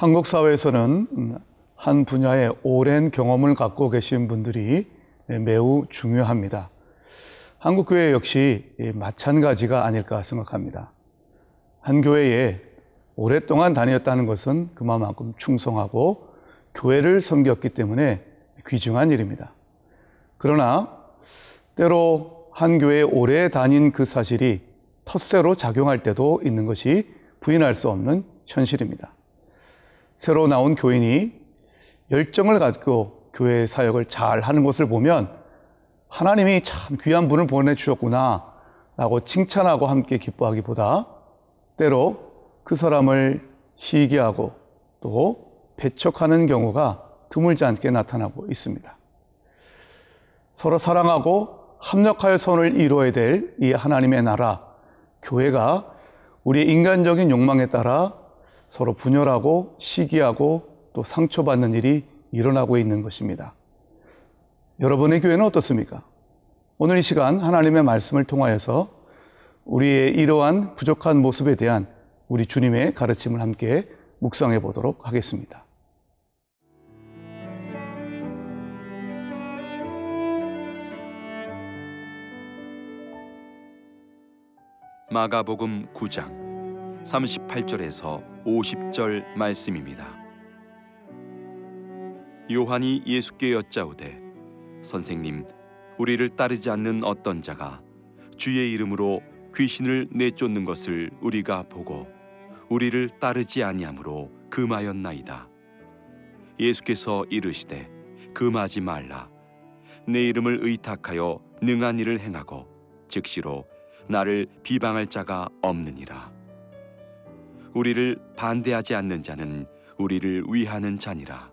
한국 사회에서는 한 분야의 오랜 경험을 갖고 계신 분들이 매우 중요합니다. 한국 교회 역시 마찬가지가 아닐까 생각합니다. 한 교회에 오랫동안 다녔다는 것은 그만큼 충성하고 교회를 섬겼기 때문에 귀중한 일입니다. 그러나 때로 한 교회에 오래 다닌 그 사실이 텃세로 작용할 때도 있는 것이 부인할 수 없는 현실입니다. 새로 나온 교인이 열정을 갖고 교회 사역을 잘 하는 것을 보면 하나님이 참 귀한 분을 보내주셨구나 라고 칭찬하고 함께 기뻐하기보다 때로 그 사람을 시기하고 또 배척하는 경우가 드물지 않게 나타나고 있습니다. 서로 사랑하고 합력하여 선을 이루어야 될 이 하나님의 나라, 교회가 우리의 인간적인 욕망에 따라 서로 분열하고 시기하고 또 상처받는 일이 일어나고 있는 것입니다. 여러분의 교회는 어떻습니까? 오늘 이 시간 하나님의 말씀을 통하여서 우리의 이러한 부족한 모습에 대한 우리 주님의 가르침을 함께 묵상해 보도록 하겠습니다. 마가복음 9장 38절에서 50절 말씀입니다. 요한이 예수께 여짜오되 선생님 우리를 따르지 않는 어떤 자가 주의 이름으로 귀신을 내쫓는 것을 우리가 보고 우리를 따르지 아니하므로 금하였나이다. 예수께서 이르시되 금하지 말라. 내 이름을 의탁하여 능한 일을 행하고 즉시로 나를 비방할 자가 없느니라. 우리를 반대하지 않는 자는 우리를 위하는 자니라.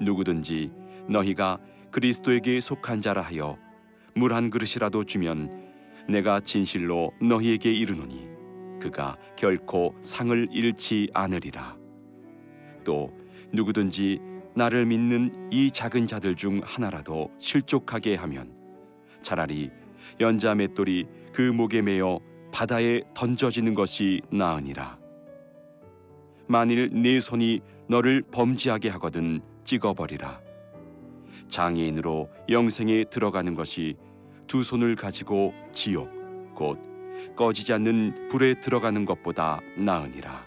누구든지 너희가 그리스도에게 속한 자라 하여 물 한 그릇이라도 주면 내가 진실로 너희에게 이르노니 그가 결코 상을 잃지 않으리라. 또 누구든지 나를 믿는 이 작은 자들 중 하나라도 실족하게 하면 차라리 연자 맷돌이 그 목에 매어 바다에 던져지는 것이 나으니라. 만일 네 손이 너를 범죄하게 하거든 찍어버리라. 장애인으로 영생에 들어가는 것이 두 손을 가지고 지옥 곧 꺼지지 않는 불에 들어가는 것보다 나으니라.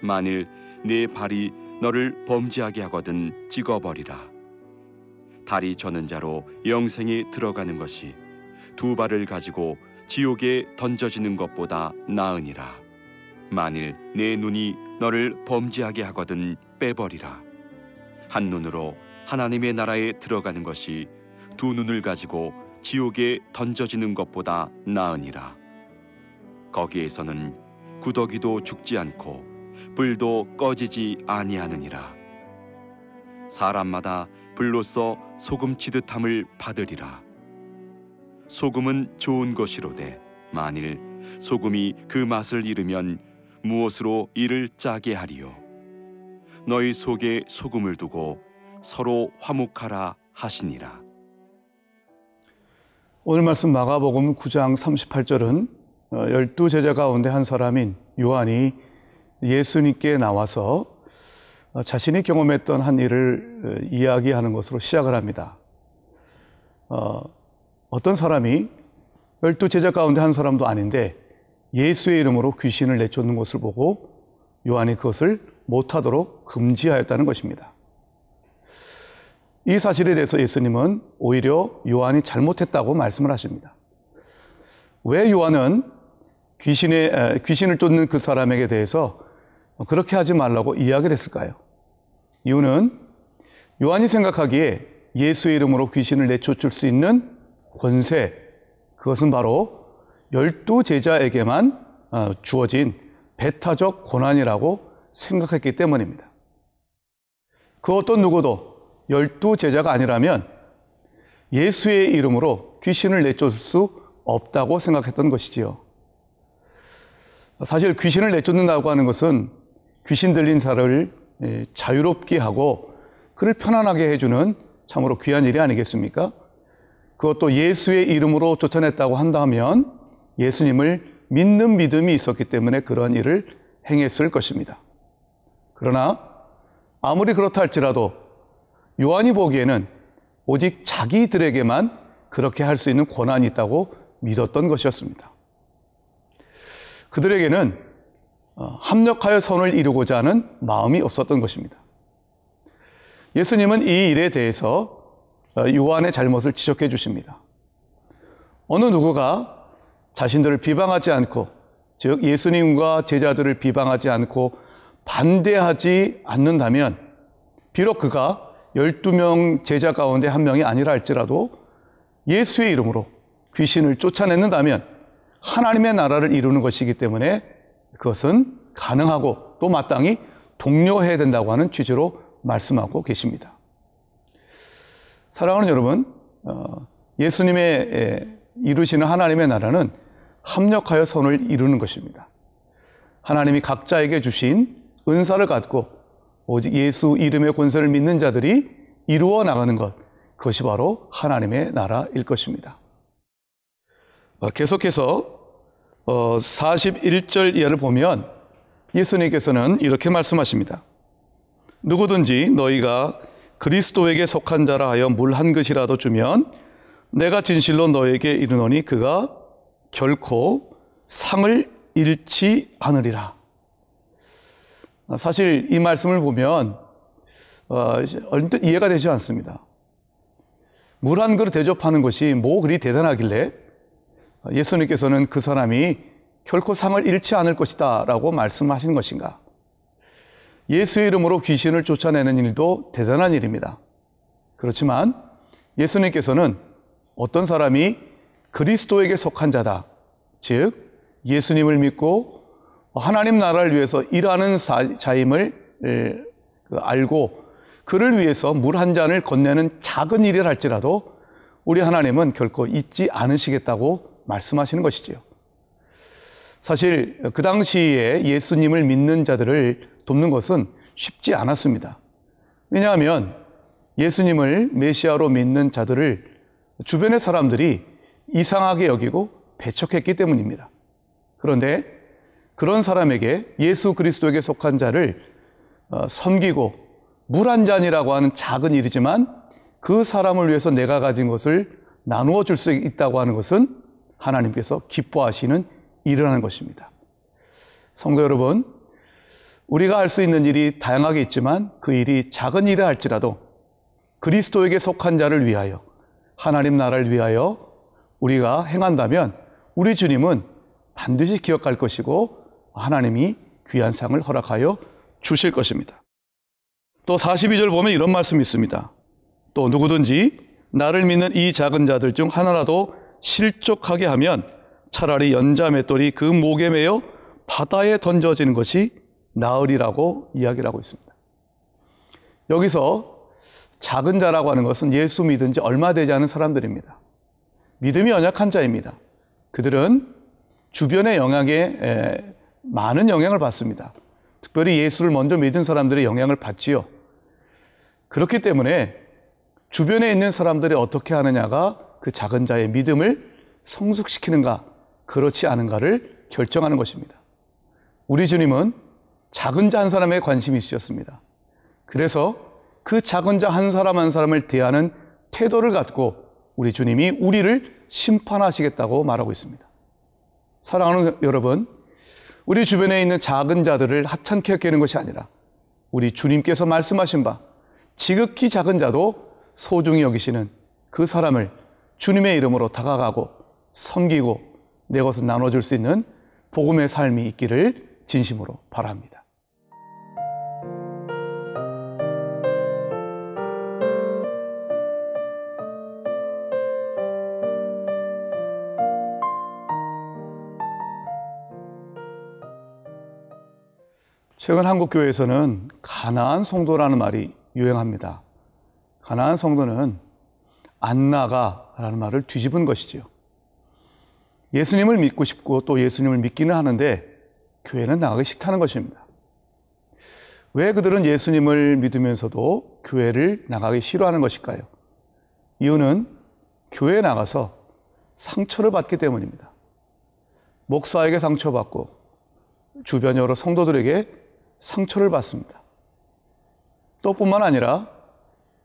만일 네 발이 너를 범죄하게 하거든 찍어버리라. 다리 저는 자로 영생에 들어가는 것이 두 발을 가지고 지옥에 던져지는 것보다 나으니라. 만일 내 눈이 너를 범죄하게 하거든 빼버리라. 한 눈으로 하나님의 나라에 들어가는 것이 두 눈을 가지고 지옥에 던져지는 것보다 나으니라. 거기에서는 구더기도 죽지 않고 불도 꺼지지 아니하느니라. 사람마다 불로써 소금 치듯함을 받으리라. 소금은 좋은 것이로되 만일 소금이 그 맛을 잃으면 무엇으로 이를 짜게 하리요 너희 속에 소금을 두고 서로 화목하라 하시니라 오늘 말씀 마가복음 9장 38절은 어, 열두 제자 가운데 한 사람인 요한이 예수님께 나와서 어, 자신이 경험했던 한 일을 어, 이야기하는 것으로 시작을 합니다. 어, 어떤 사람이 열두 제자 가운데 한 사람도 아닌데 예수의 이름으로 귀신을 내쫓는 것을 보고 요한이 그것을 못하도록 금지하였다는 것입니다. 이 사실에 대해서 예수님은 오히려 요한이 잘못했다고 말씀을 하십니다. 왜 요한은 귀신의, 귀신을 쫓는 그 사람에게 대해서 그렇게 하지 말라고 이야기를 했을까요? 이유는 요한이 생각하기에 예수의 이름으로 귀신을 내쫓을 수 있는 권세, 그것은 바로 열두 제자에게만 어, 주어진 배타적 권한이라고 생각했기 때문입니다. 그 어떤 누구도 열두 제자가 아니라면 예수의 이름으로 귀신을 내쫓을 수 없다고 생각했던 것이지요. 사실 귀신을 내쫓는다고 하는 것은 귀신 들린 사를 예, 자유롭게 하고 그를 편안하게 해주는 참으로 귀한 일이 아니겠습니까? 그것도 예수의 이름으로 쫓아냈다고 한다면 예수님을 믿는 믿음이 있었기 때문에 그런 일을 행했을 것입니다. 그러나 아무리 그렇다 할지라도 요한이 보기에는 오직 자기들에게만 그렇게 할 수 있는 권한이 있다고 믿었던 것이었습니다. 그들에게는 어, 합력하여 선을 이루고자 하는 마음이 없었던 것입니다. 예수님은 이 일에 대해서 어, 요한의 잘못을 지적해 주십니다. 어느 누구가 자신들을 비방하지 않고, 즉 예수님과 제자들을 비방하지 않고 반대하지 않는다면, 비록 그가 12명 제자 가운데 한 명이 아니라 할지라도 예수의 이름으로 귀신을 쫓아냈는다면 하나님의 나라를 이루는 것이기 때문에 그것은 가능하고 또 마땅히 독려해야 된다고 하는 취지로 말씀하고 계십니다. 사랑하는 여러분, 어, 예수님의 이루시는 하나님의 나라는 합력하여 선을 이루는 것입니다. 하나님이 각자에게 주신 은사를 갖고 오직 예수 이름의 권세를 믿는 자들이 이루어 나가는 것, 그것이 바로 하나님의 나라일 것입니다. 어, 계속해서 41절 어, 이하를 보면 예수님께서는 이렇게 말씀하십니다. 누구든지 너희가 그리스도에게 속한 자라 하여 물 한 것이라도 주면 내가 진실로 너에게 이르노니 그가 결코 상을 잃지 않으리라. 사실 이 말씀을 보면 어, 얼뜻 이해가 되지 않습니다. 물 한 그릇 대접하는 것이 뭐 그리 대단하길래 예수님께서는 그 사람이 결코 상을 잃지 않을 것이다 라고 말씀하신 것인가? 예수의 이름으로 귀신을 쫓아내는 일도 대단한 일입니다. 그렇지만 예수님께서는 어떤 사람이 그리스도에게 속한 자다. 즉, 예수님을 믿고 하나님 나라를 위해서 일하는 자임을 그 알고 그를 위해서 물 한 잔을 건네는 작은 일을 할지라도 우리 하나님은 결코 잊지 않으시겠다고 말씀하시는 것이지요. 사실 그 당시에 예수님을 믿는 자들을 돕는 것은 쉽지 않았습니다. 왜냐하면 예수님을 메시아로 믿는 자들을 주변의 사람들이 이상하게 여기고 배척했기 때문입니다. 그런데 그런 사람에게 예수 그리스도에게 속한 자를 어, 섬기고 물 한 잔이라고 하는 작은 일이지만 그 사람을 위해서 내가 가진 것을 나누어 줄 수 있다고 하는 것은 하나님께서 기뻐하시는 일이라는 것입니다. 성도 여러분, 우리가 할 수 있는 일이 다양하게 있지만 그 일이 작은 일을 할지라도 그리스도에게 속한 자를 위하여 하나님 나라를 위하여 우리가 행한다면 우리 주님은 반드시 기억할 것이고 하나님이 귀한 상을 허락하여 주실 것입니다. 또 42절 보면 이런 말씀이 있습니다. 또 누구든지 나를 믿는 이 작은 자들 중 하나라도 실족하게 하면 차라리 연자 맷돌이 그 목에 매여 바다에 던져지는 것이 나으리라고 이야기를 하고 있습니다. 여기서 작은 자라고 하는 것은 예수 믿은 지 얼마 되지 않은 사람들입니다. 믿음이 연약한 자입니다. 그들은 주변의 영향에 많은 영향을 받습니다. 특별히 예수를 먼저 믿은 사람들의 영향을 받지요. 그렇기 때문에 주변에 있는 사람들이 어떻게 하느냐가 그 작은 자의 믿음을 성숙시키는가, 그렇지 않은가를 결정하는 것입니다. 우리 주님은 작은 자 한 사람에 관심이 있으셨습니다. 그래서 그 작은 자 한 사람 한 사람을 대하는 태도를 갖고 우리 주님이 우리를 심판하시겠다고 말하고 있습니다. 사랑하는 여러분, 우리 주변에 있는 작은 자들을 하찮게 여기는 것이 아니라 우리 주님께서 말씀하신 바 지극히 작은 자도 소중히 여기시는 그 사람을 주님의 이름으로 다가가고 섬기고 내 것을 나눠줄 수 있는 복음의 삶이 있기를 진심으로 바랍니다. 최근 한국 교회에서는 가나안 성도라는 말이 유행합니다. 가나안 성도는 안 나가라는 말을 뒤집은 것이지요. 예수님을 믿고 싶고 또 예수님을 믿기는 하는데 교회는 나가기 싫다는 것입니다. 왜 그들은 예수님을 믿으면서도 교회를 나가기 싫어하는 것일까요? 이유는 교회에 나가서 상처를 받기 때문입니다. 목사에게 상처받고 주변 여러 성도들에게 상처를 받습니다. 또 뿐만 아니라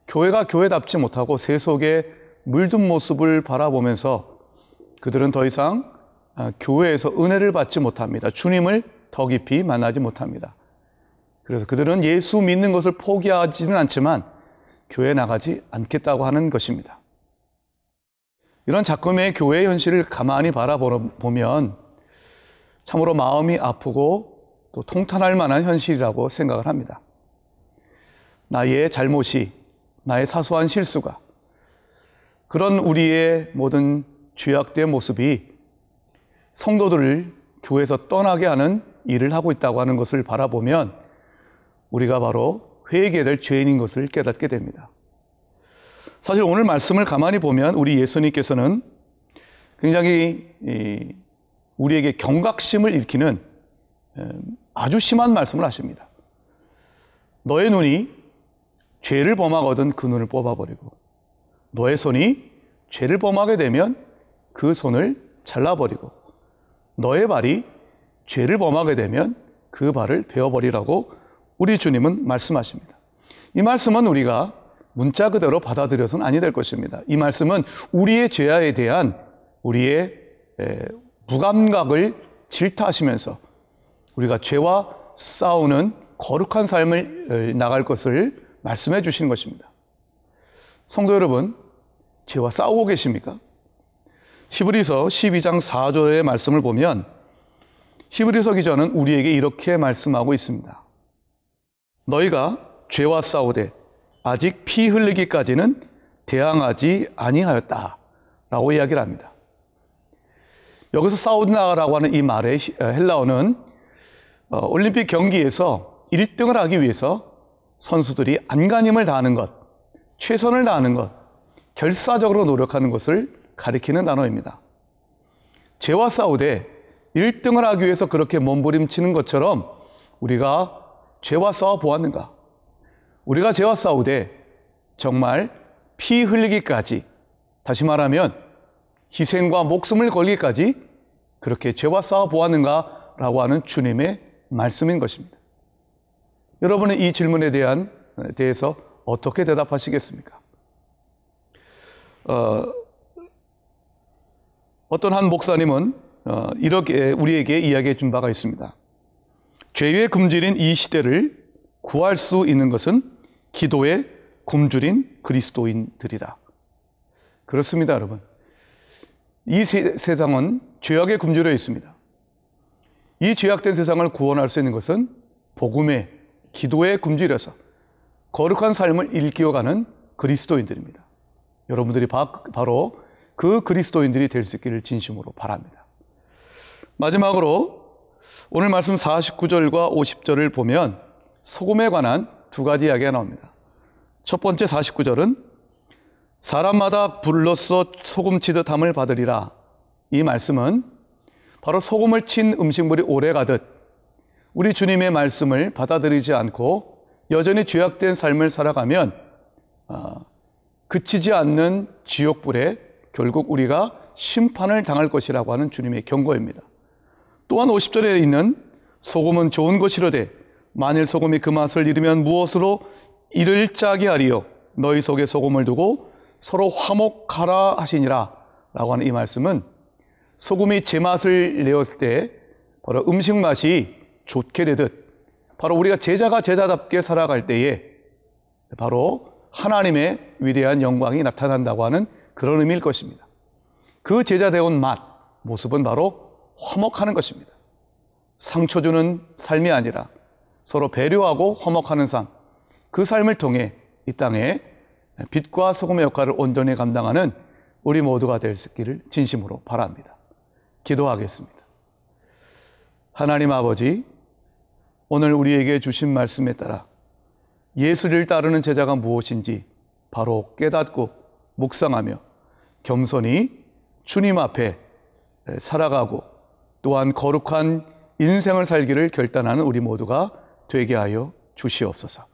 교회가 교회답지 못하고 세속에 물든 모습을 바라보면서 그들은 더 이상 아, 교회에서 은혜를 받지 못합니다. 주님을 더 깊이 만나지 못합니다. 그래서 그들은 예수 믿는 것을 포기하지는 않지만 교회 나가지 않겠다고 하는 것입니다. 이런 작금의 교회 현실을 가만히 바라보면 참으로 마음이 아프고 또 통탄할 만한 현실이라고 생각을 합니다. 나의 잘못이, 나의 사소한 실수가, 그런 우리의 모든 죄악된 모습이 성도들을 교회에서 떠나게 하는 일을 하고 있다고 하는 것을 바라보면 우리가 바로 회개될 죄인인 것을 깨닫게 됩니다. 사실 오늘 말씀을 가만히 보면 우리 예수님께서는 굉장히 우리에게 경각심을 일으키는 아주 심한 말씀을 하십니다. 너의 눈이 죄를 범하거든 그 눈을 뽑아버리고 너의 손이 죄를 범하게 되면 그 손을 잘라버리고 너의 발이 죄를 범하게 되면 그 발을 베어버리라고 우리 주님은 말씀하십니다. 이 말씀은 우리가 문자 그대로 받아들여서는 아니 될 것입니다. 이 말씀은 우리의 죄에 대한 우리의 무감각을 질타하시면서 우리가 죄와 싸우는 거룩한 삶을 나갈 것을 말씀해 주시는 것입니다. 성도 여러분, 죄와 싸우고 계십니까? 히브리서 12장 4절의 말씀을 보면 히브리서 기자는 우리에게 이렇게 말씀하고 있습니다. 너희가 죄와 싸우되 아직 피 흘리기까지는 대항하지 아니하였다. 라고 이야기를 합니다. 여기서 싸우다라고 하는 이 말의 헬라어는 어, 올림픽 경기에서 1등을 하기 위해서 선수들이 안간힘을 다하는 것, 최선을 다하는 것, 결사적으로 노력하는 것을 가리키는 단어입니다. 죄와 싸우되 1등을 하기 위해서 그렇게 몸부림치는 것처럼 우리가 죄와 싸워 보았는가? 우리가 죄와 싸우되 정말 피 흘리기까지 다시 말하면 희생과 목숨을 걸기까지 그렇게 죄와 싸워 보았는가? 라고 하는 주님의 말씀인 것입니다. 여러분은 이 질문에 대한 대해서 어떻게 대답하시겠습니까? 어, 어떤 한 목사님은 어, 이렇게 우리에게 이야기해 준 바가 있습니다. 죄의 금줄인 이 시대를 구할 수 있는 것은 기도의 굶주린 그리스도인들이다. 그렇습니다, 여러분. 이 세, 세상은 죄악에 굶주려 있습니다. 이 죄악된 세상을 구원할 수 있는 것은 복음의 기도에 굶주려서 거룩한 삶을 일깨워가는 그리스도인들입니다. 여러분들이 바, 바로 그 그리스도인들이 될 수 있기를 진심으로 바랍니다. 마지막으로 오늘 말씀 49절과 50절을 보면 소금에 관한 두 가지 이야기가 나옵니다. 첫 번째 49절은 사람마다 불로써 소금 치듯함을 받으리라. 이 말씀은 바로 소금을 친 음식물이 오래 가듯 우리 주님의 말씀을 받아들이지 않고 여전히 죄악된 삶을 살아가면 어, 그치지 않는 지옥불에 결국 우리가 심판을 당할 것이라고 하는 주님의 경고입니다. 또한 50절에 있는 소금은 좋은 것이로되 만일 소금이 그 맛을 잃으면 무엇으로 이를 짜게 하리요 너희 속에 소금을 두고 서로 화목하라 하시니라 라고 하는 이 말씀은 소금이 제맛을 내었을 때 바로 음식 맛이 좋게 되듯 바로 우리가 제자가 제자답게 살아갈 때에 바로 하나님의 위대한 영광이 나타난다고 하는 그런 의미일 것입니다. 그 제자되온 맛, 모습은 바로 화목하는 것입니다. 상처 주는 삶이 아니라 서로 배려하고 화목하는 삶, 그 삶을 통해 이 땅에 빛과 소금의 역할을 온전히 감당하는 우리 모두가 될 수 있기를 진심으로 바랍니다. 기도하겠습니다. 하나님 아버지, 오늘 우리에게 주신 말씀에 따라 예수를 따르는 제자가 무엇인지 바로 깨닫고 묵상하며 겸손히 주님 앞에 살아가고 또한 거룩한 인생을 살기를 결단하는 우리 모두가 되게 하여 주시옵소서.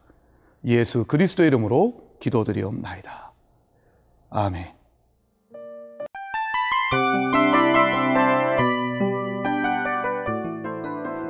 예수 그리스도 이름으로 기도드리옵나이다. 아멘.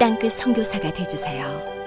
땅끝 선교사가 되주세요.